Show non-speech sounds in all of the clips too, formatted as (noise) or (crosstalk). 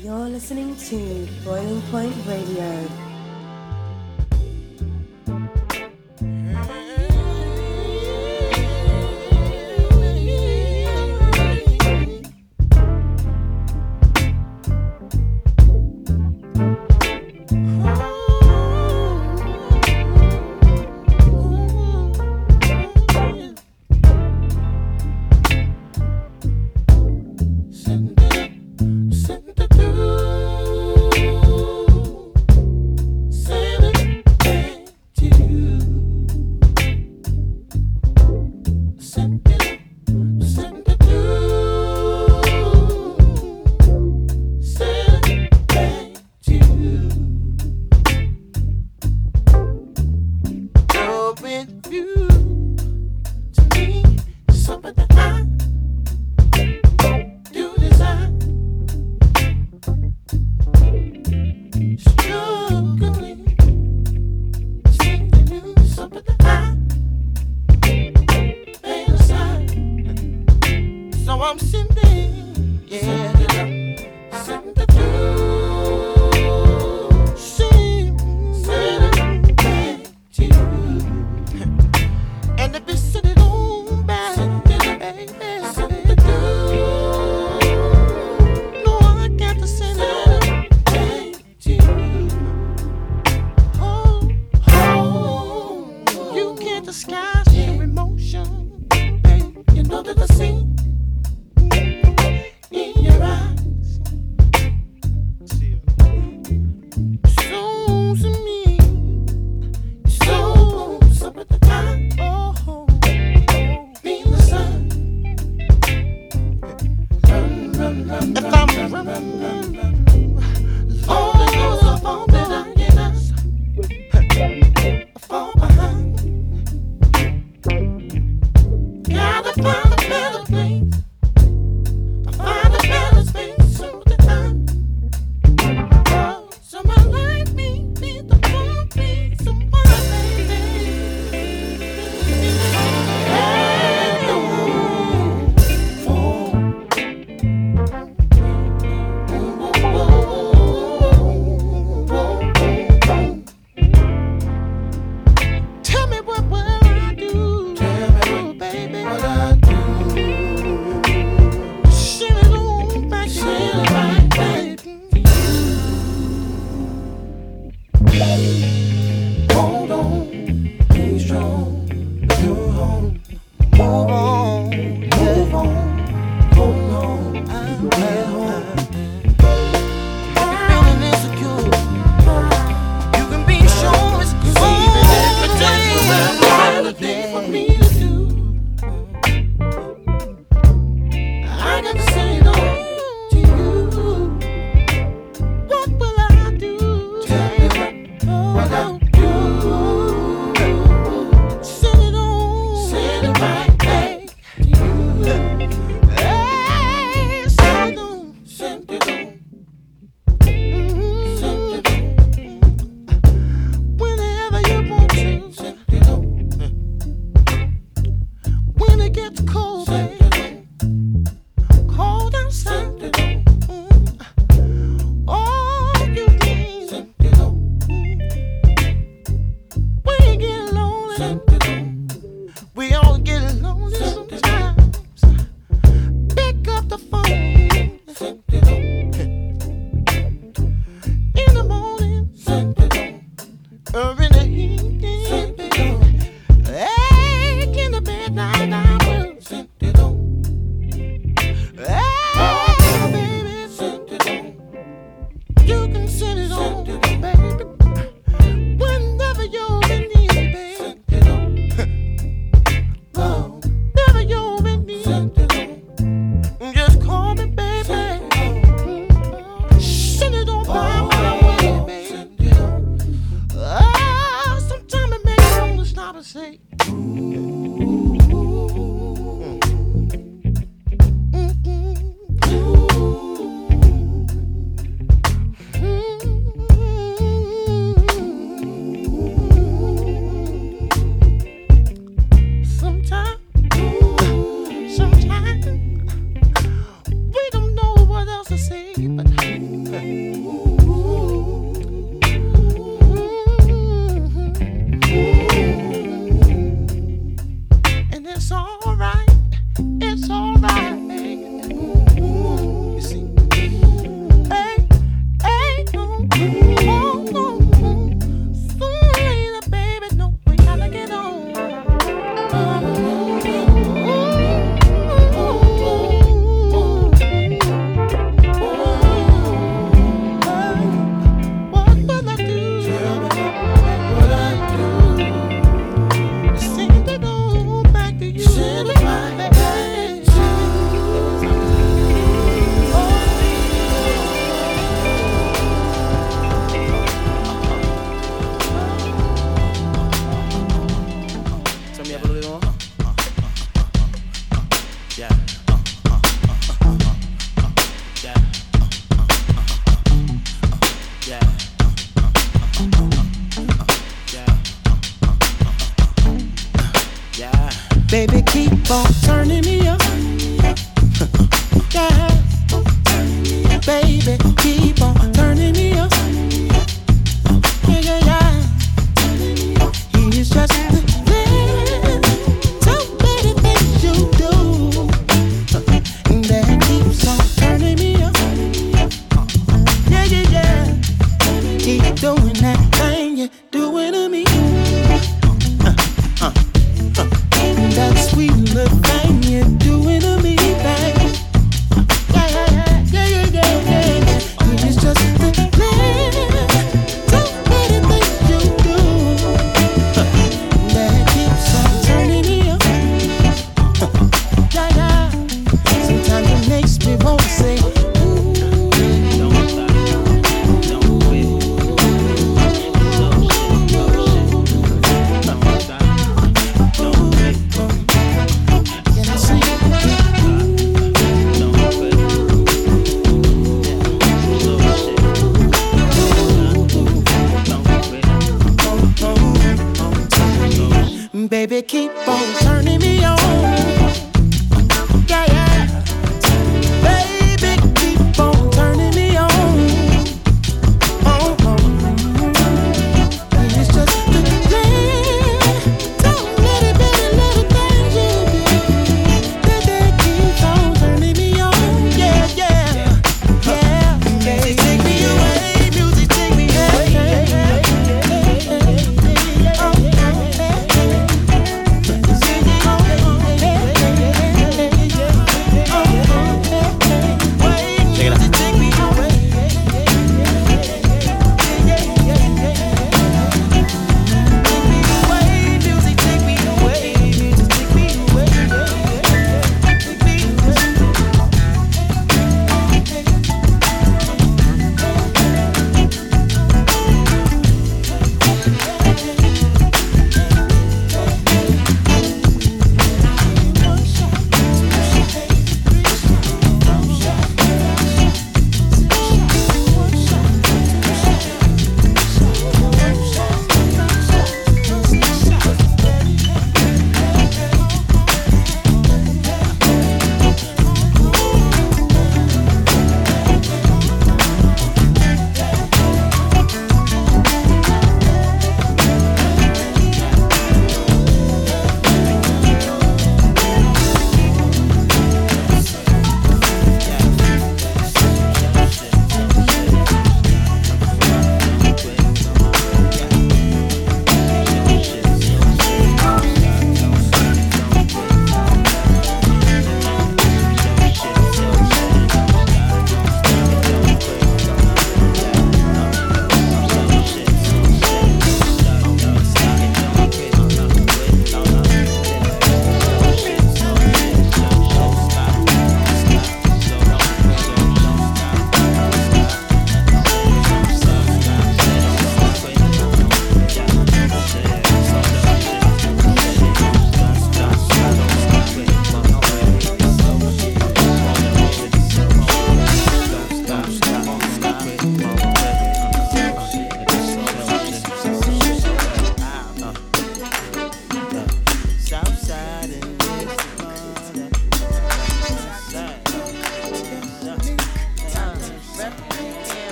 You're listening to Boiling Point Radio.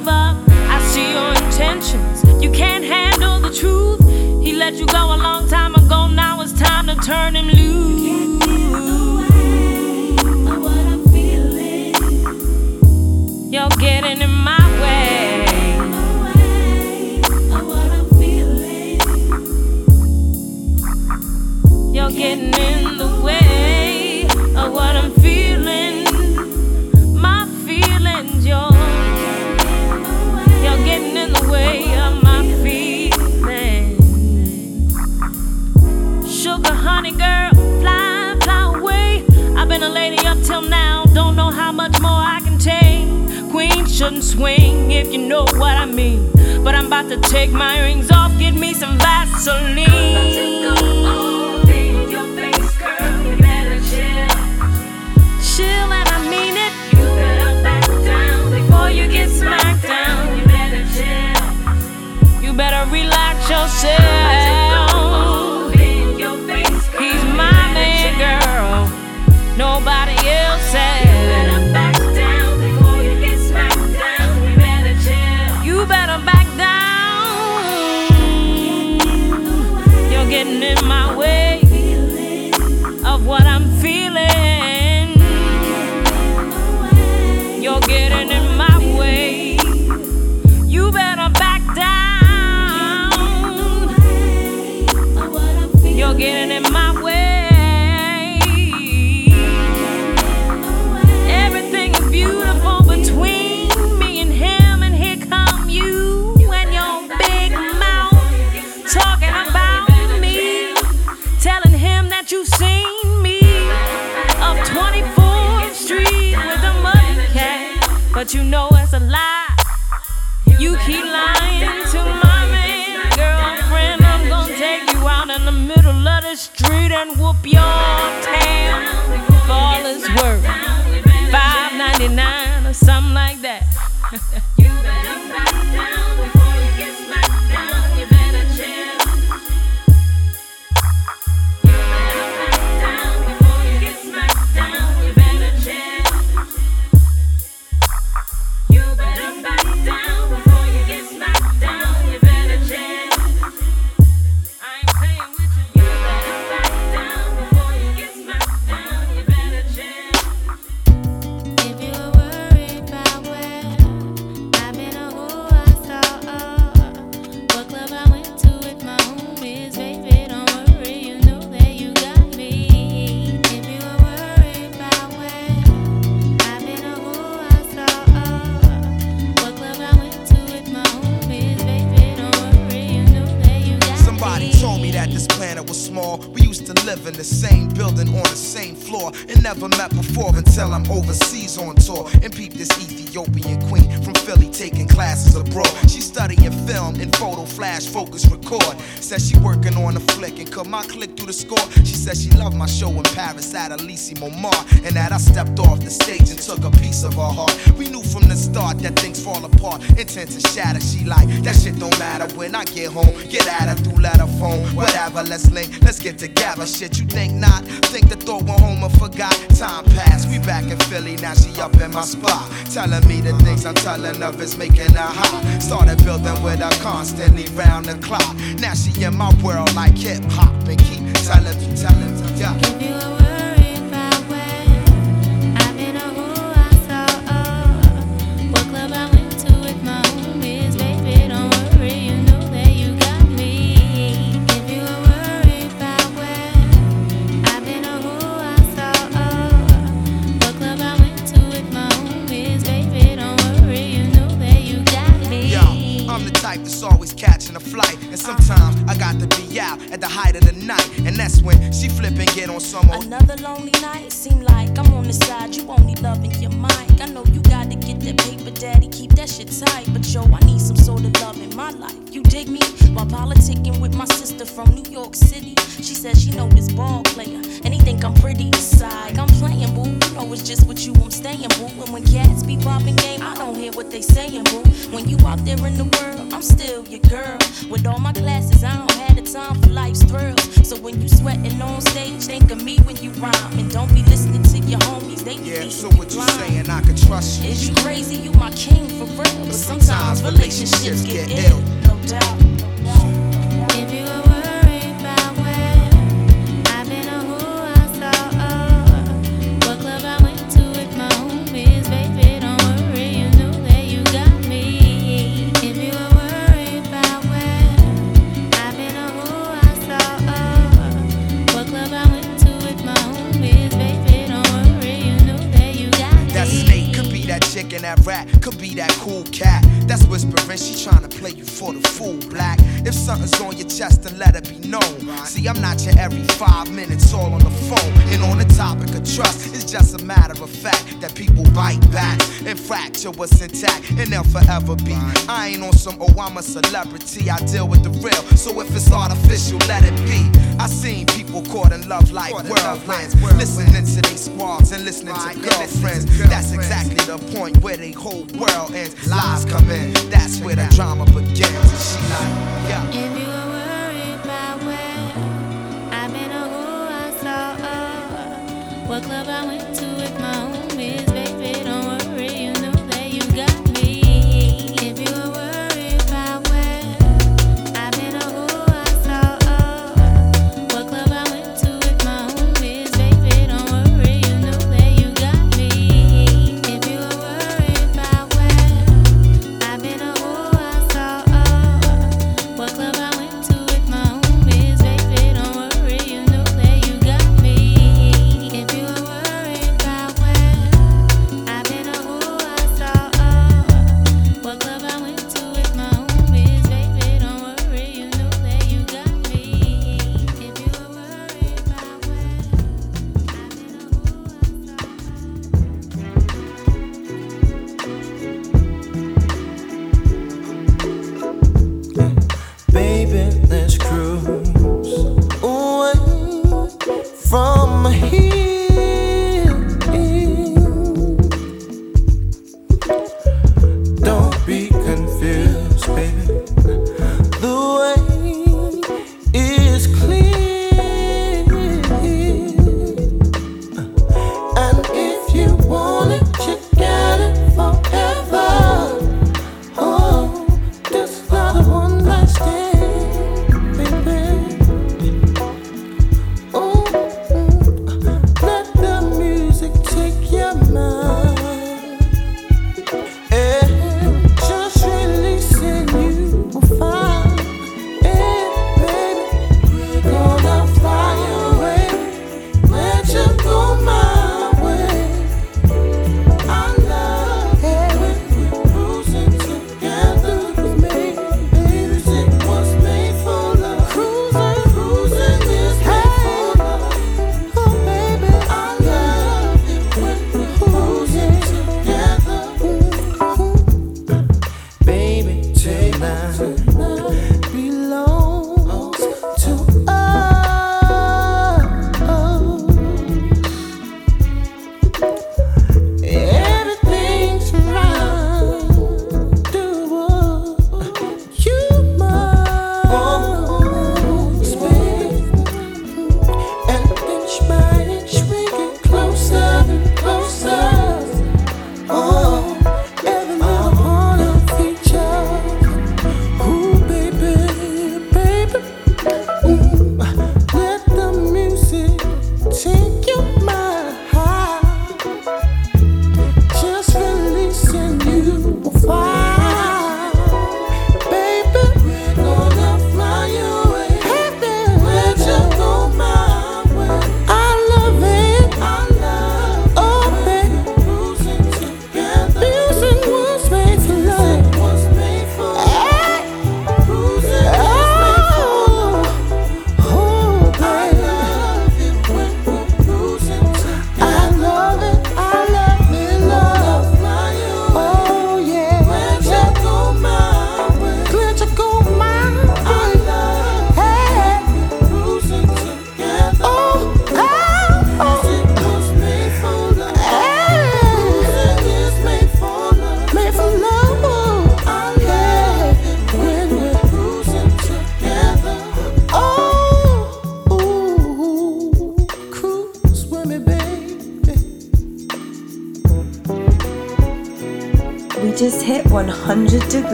Give up. I see your intentions. You can't handle the truth. He let you go a long time ago. Now it's time to turn him loose. If you know what I mean. But I'm about to take my rings off, get me some Vaseline. Chill and I mean it. You back down before you get smacked down. You better chill. You better relax yourself. But you know it's a lie. You keep lying to my man, girlfriend. I'm gonna take you out in the middle of the street and whoop your tail for all it's worth. Five ninety nine or something like that. (laughs) Says she working on a flick and cut my click through the score. She said she loved my show in Paris at Elysee Montmartre and that I stepped off the stage and took a piece of her heart. We knew from the start that things fall apart, intent to shatter. She like that shit don't matter when I get home. Get at her through letter phone, Let's link, let's get together. Shit, you think not? Think the thought went home and forgot. Time passed, we back in Philly. Now she up in my spot, telling me the things I'm telling of is making her hot. Started building with her constantly round the clock. Now she in my world like hip hop and keep telling me, telling me, yeah. lies come in. That's where the drama begins. And she like, yeah. If you worried about where I've who I saw, what club I went to.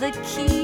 the key.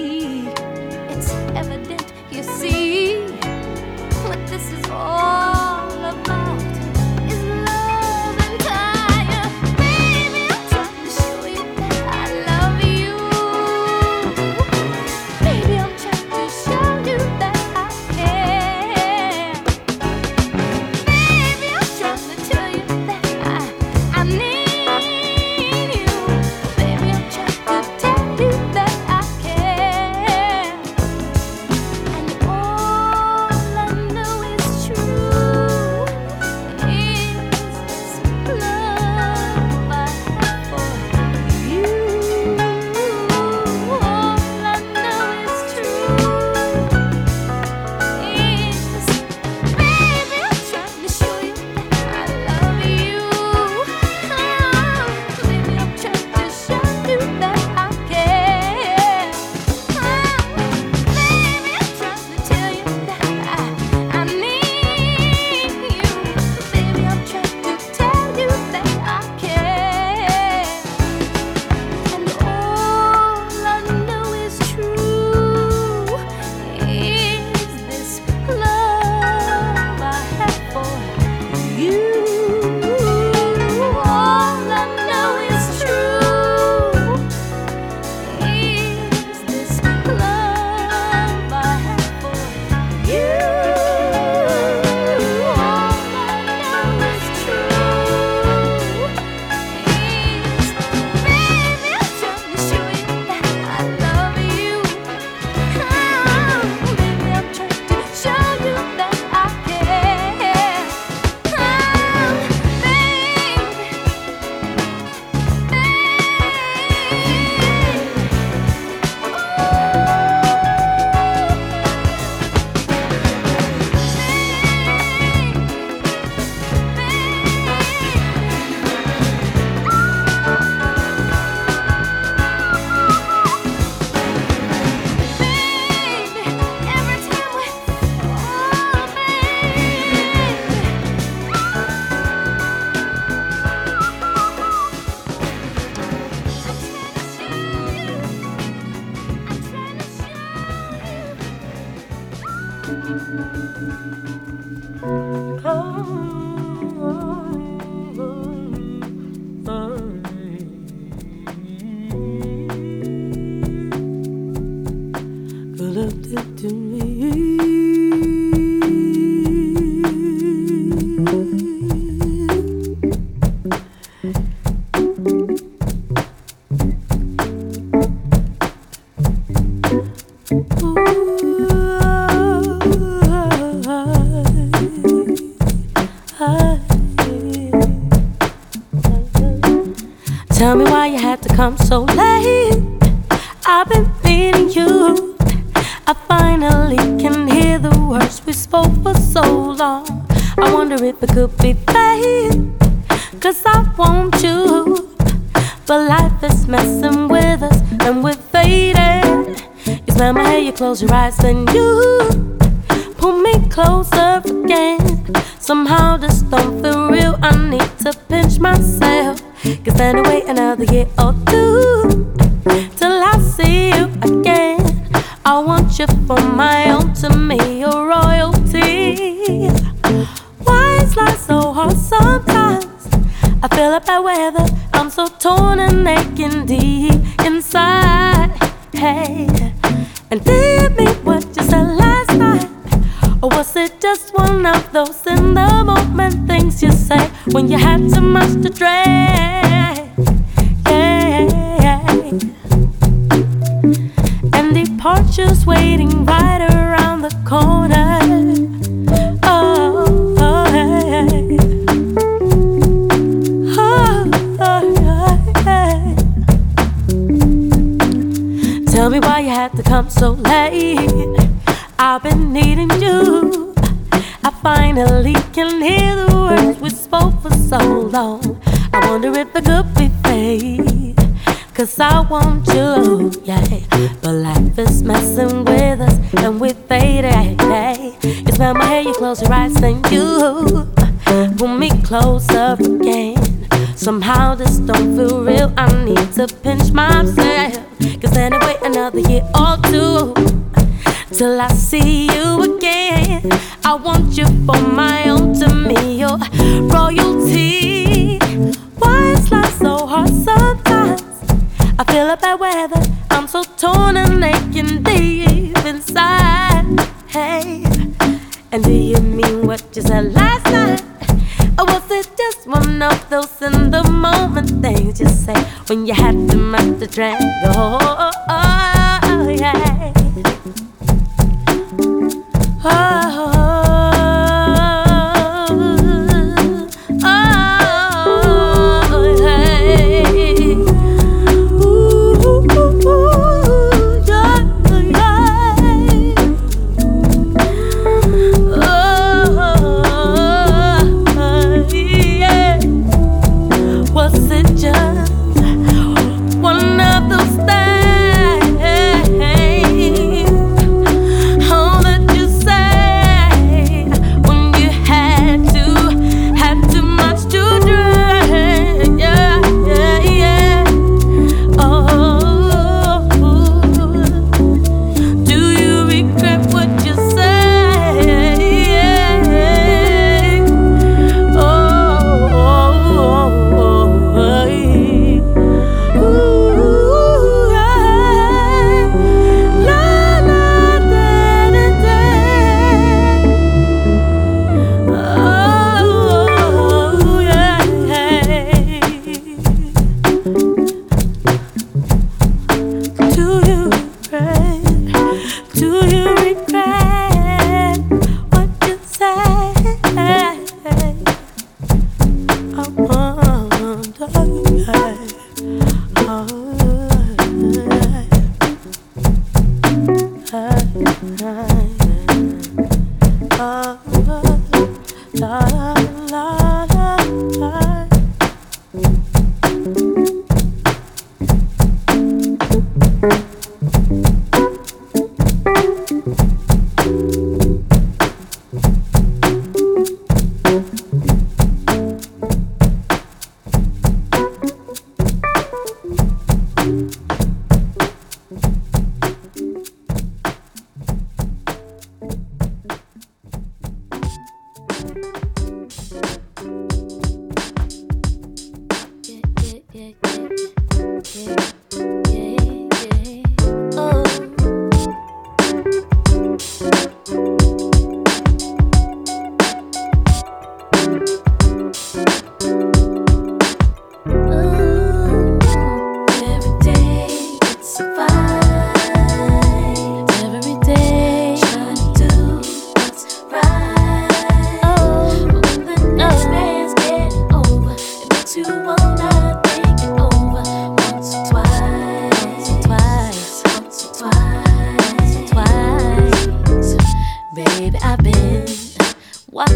To drink?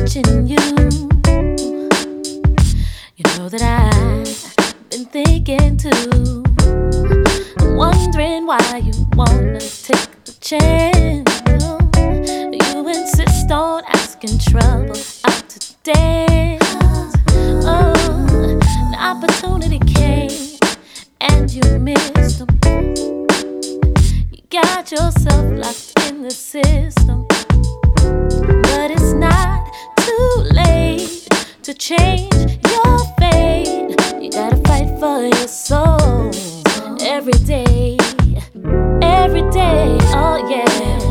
Watching you. You know that I've been thinking too. I'm wondering why you wanna take the chance. You insist on asking trouble out to dance. Oh, an opportunity came and you missed them. You got yourself locked in the system. Change your fate. You gotta fight for your soul every day. Every day, oh yeah.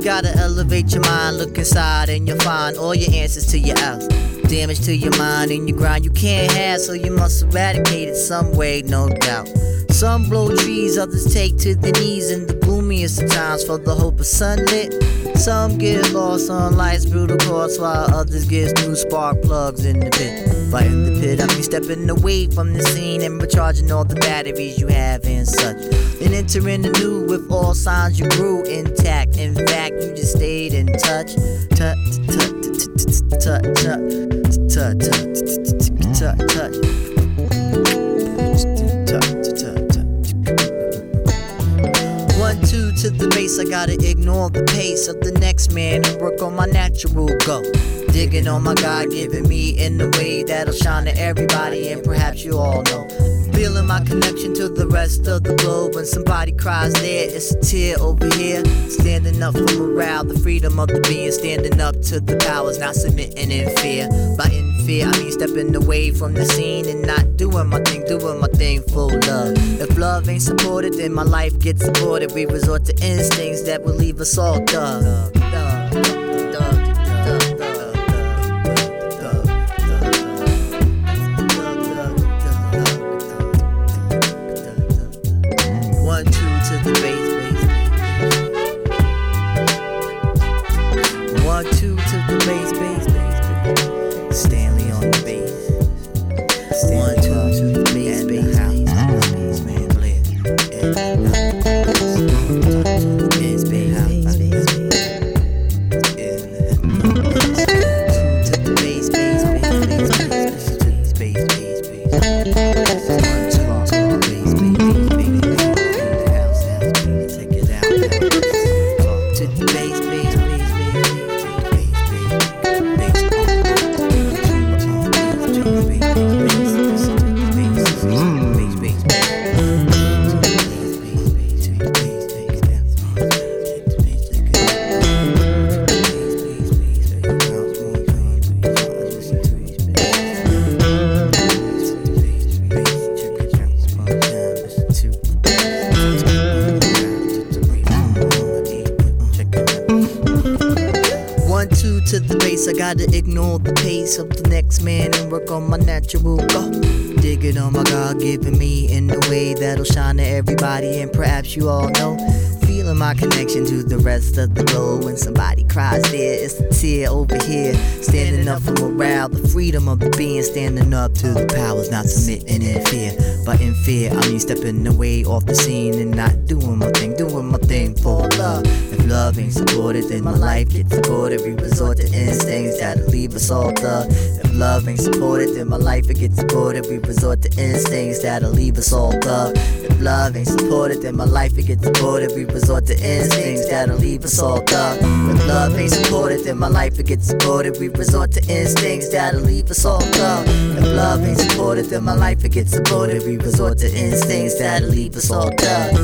You gotta elevate your mind. Look inside and you'll find all your answers to your else. Damage to your mind and your grind you can't have, so you must eradicate it some way, no doubt. Some blow trees, others take to the knees in the gloomiest of times for the hope of sunlit. Some get lost on life's brutal course, while others get new spark plugs in the pit. Fighting the pit, I'm stepping away from the scene and recharging all the batteries you have and such. Then entering the new with all signs you grew intact. In fact, you just stayed in touch. Touch, touch, touch, touch, touch, touch, touch, touch, One, two to the base, I gotta ignore the pace of the next man and work on my natural go. Digging on my God given me in a way that'll shine to everybody, and perhaps you all know. Feeling my connection to the rest of the globe. When somebody cries there, it's a tear over here. Standing up for morale, the freedom of the being. Standing up to the powers, not submitting in fear. By in fear, I mean stepping away from the scene and not doing my thing, doing my thing for love. If love ain't supported, then my life gets aborted. We resort to instincts that will leave us all dug. And perhaps you all know. Feeling my connection to the rest of the globe. When somebody cries there, it's a tear over here. Standing up for morale, the freedom of the being. Standing up to the powers, not submitting in fear. But in fear, I mean stepping away off the scene and not doing my thing, doing my thing for love. If love ain't supported, then my life gets aborted. We resort to instincts that'll leave us all thug. If love ain't supported, then my life it gets aborted. We resort to instincts that'll leave us all thug. If love ain't supported, then my life it gets aborted. We resort to instincts that'll leave us all thug. If love ain't supported, then my life it gets aborted. We resort to instincts that'll leave us all thug. If love ain't supported, then my life it gets. We resort to instincts that'll leave us all thug.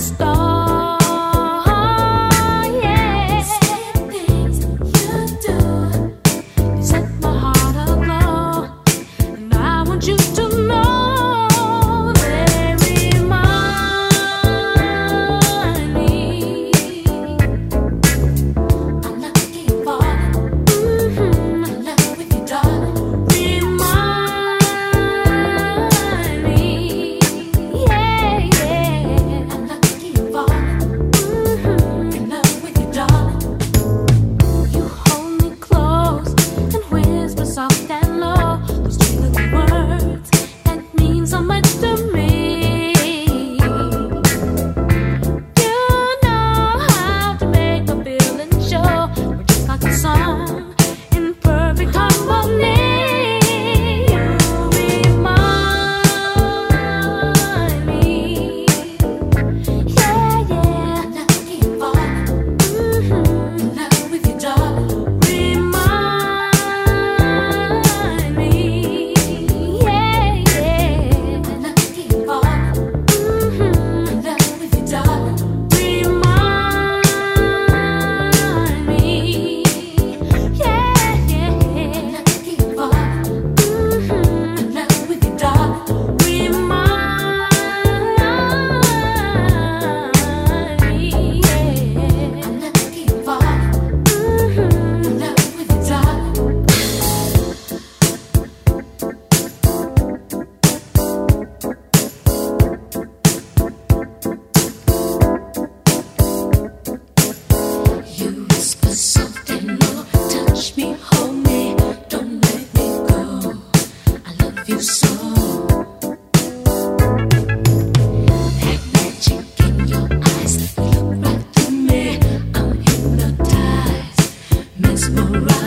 star. mesmerized.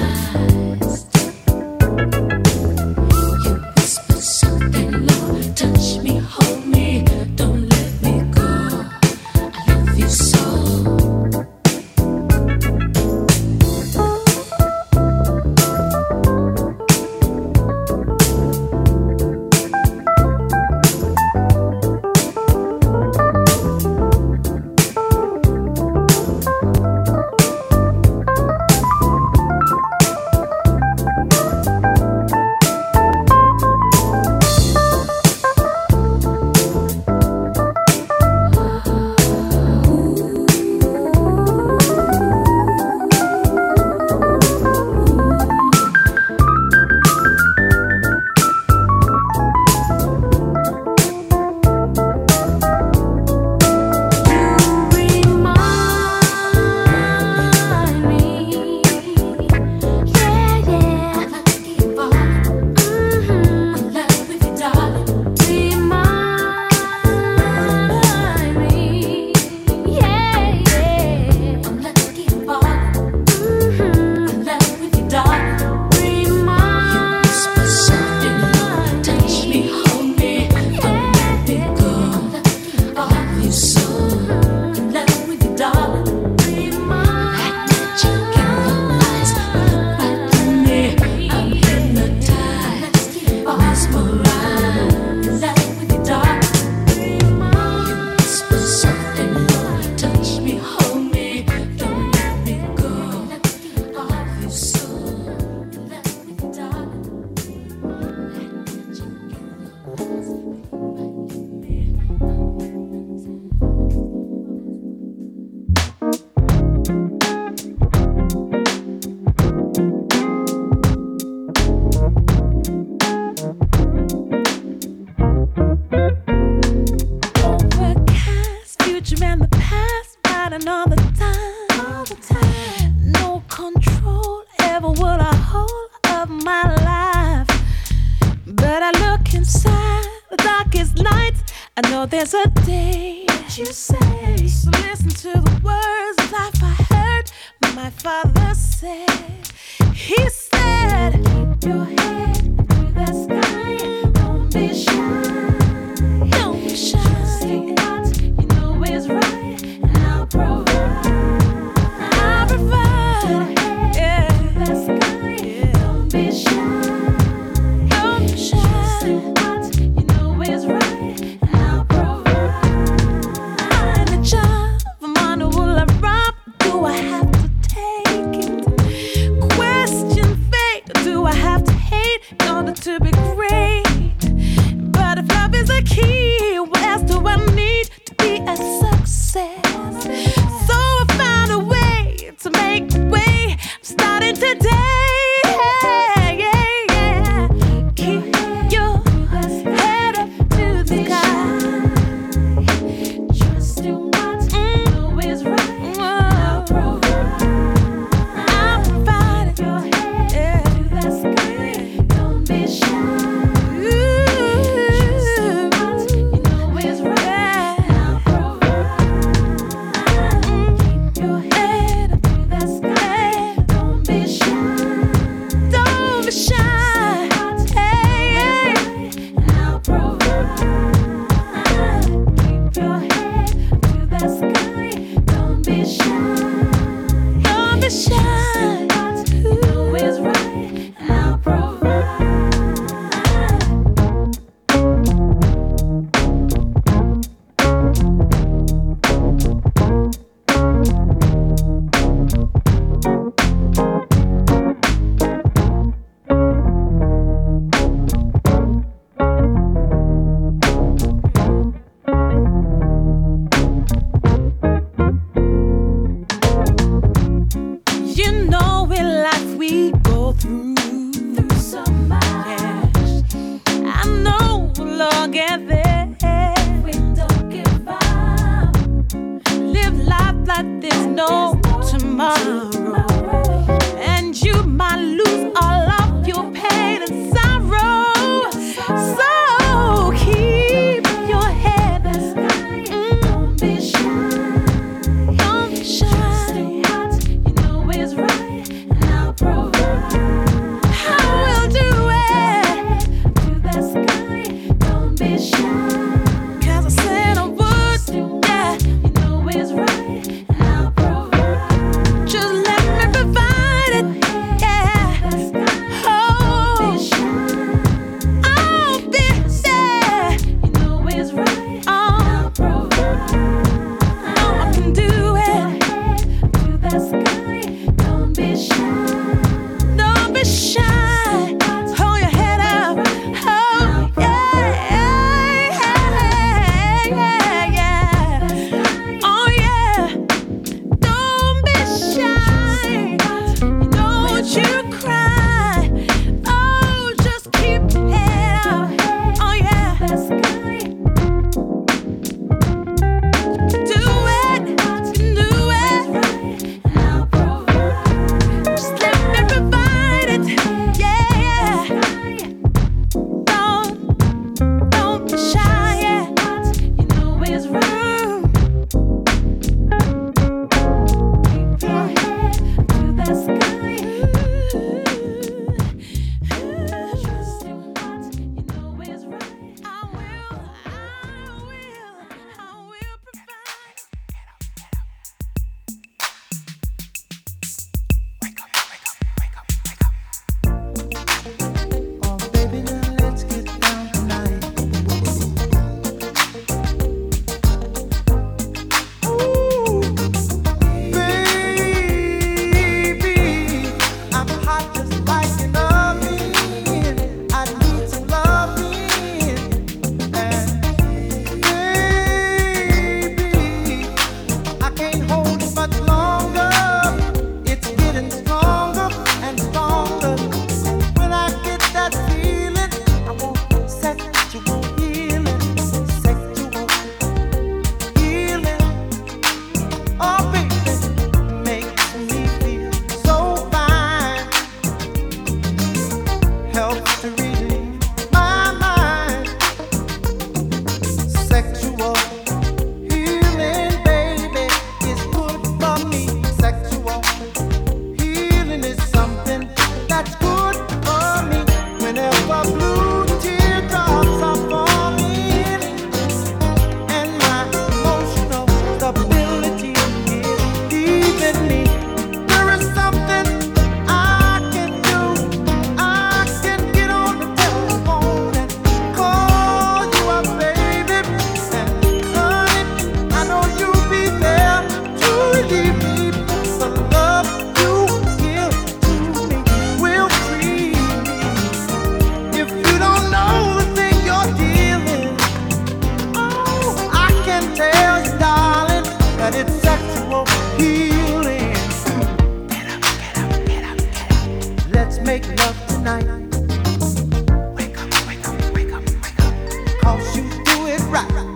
Do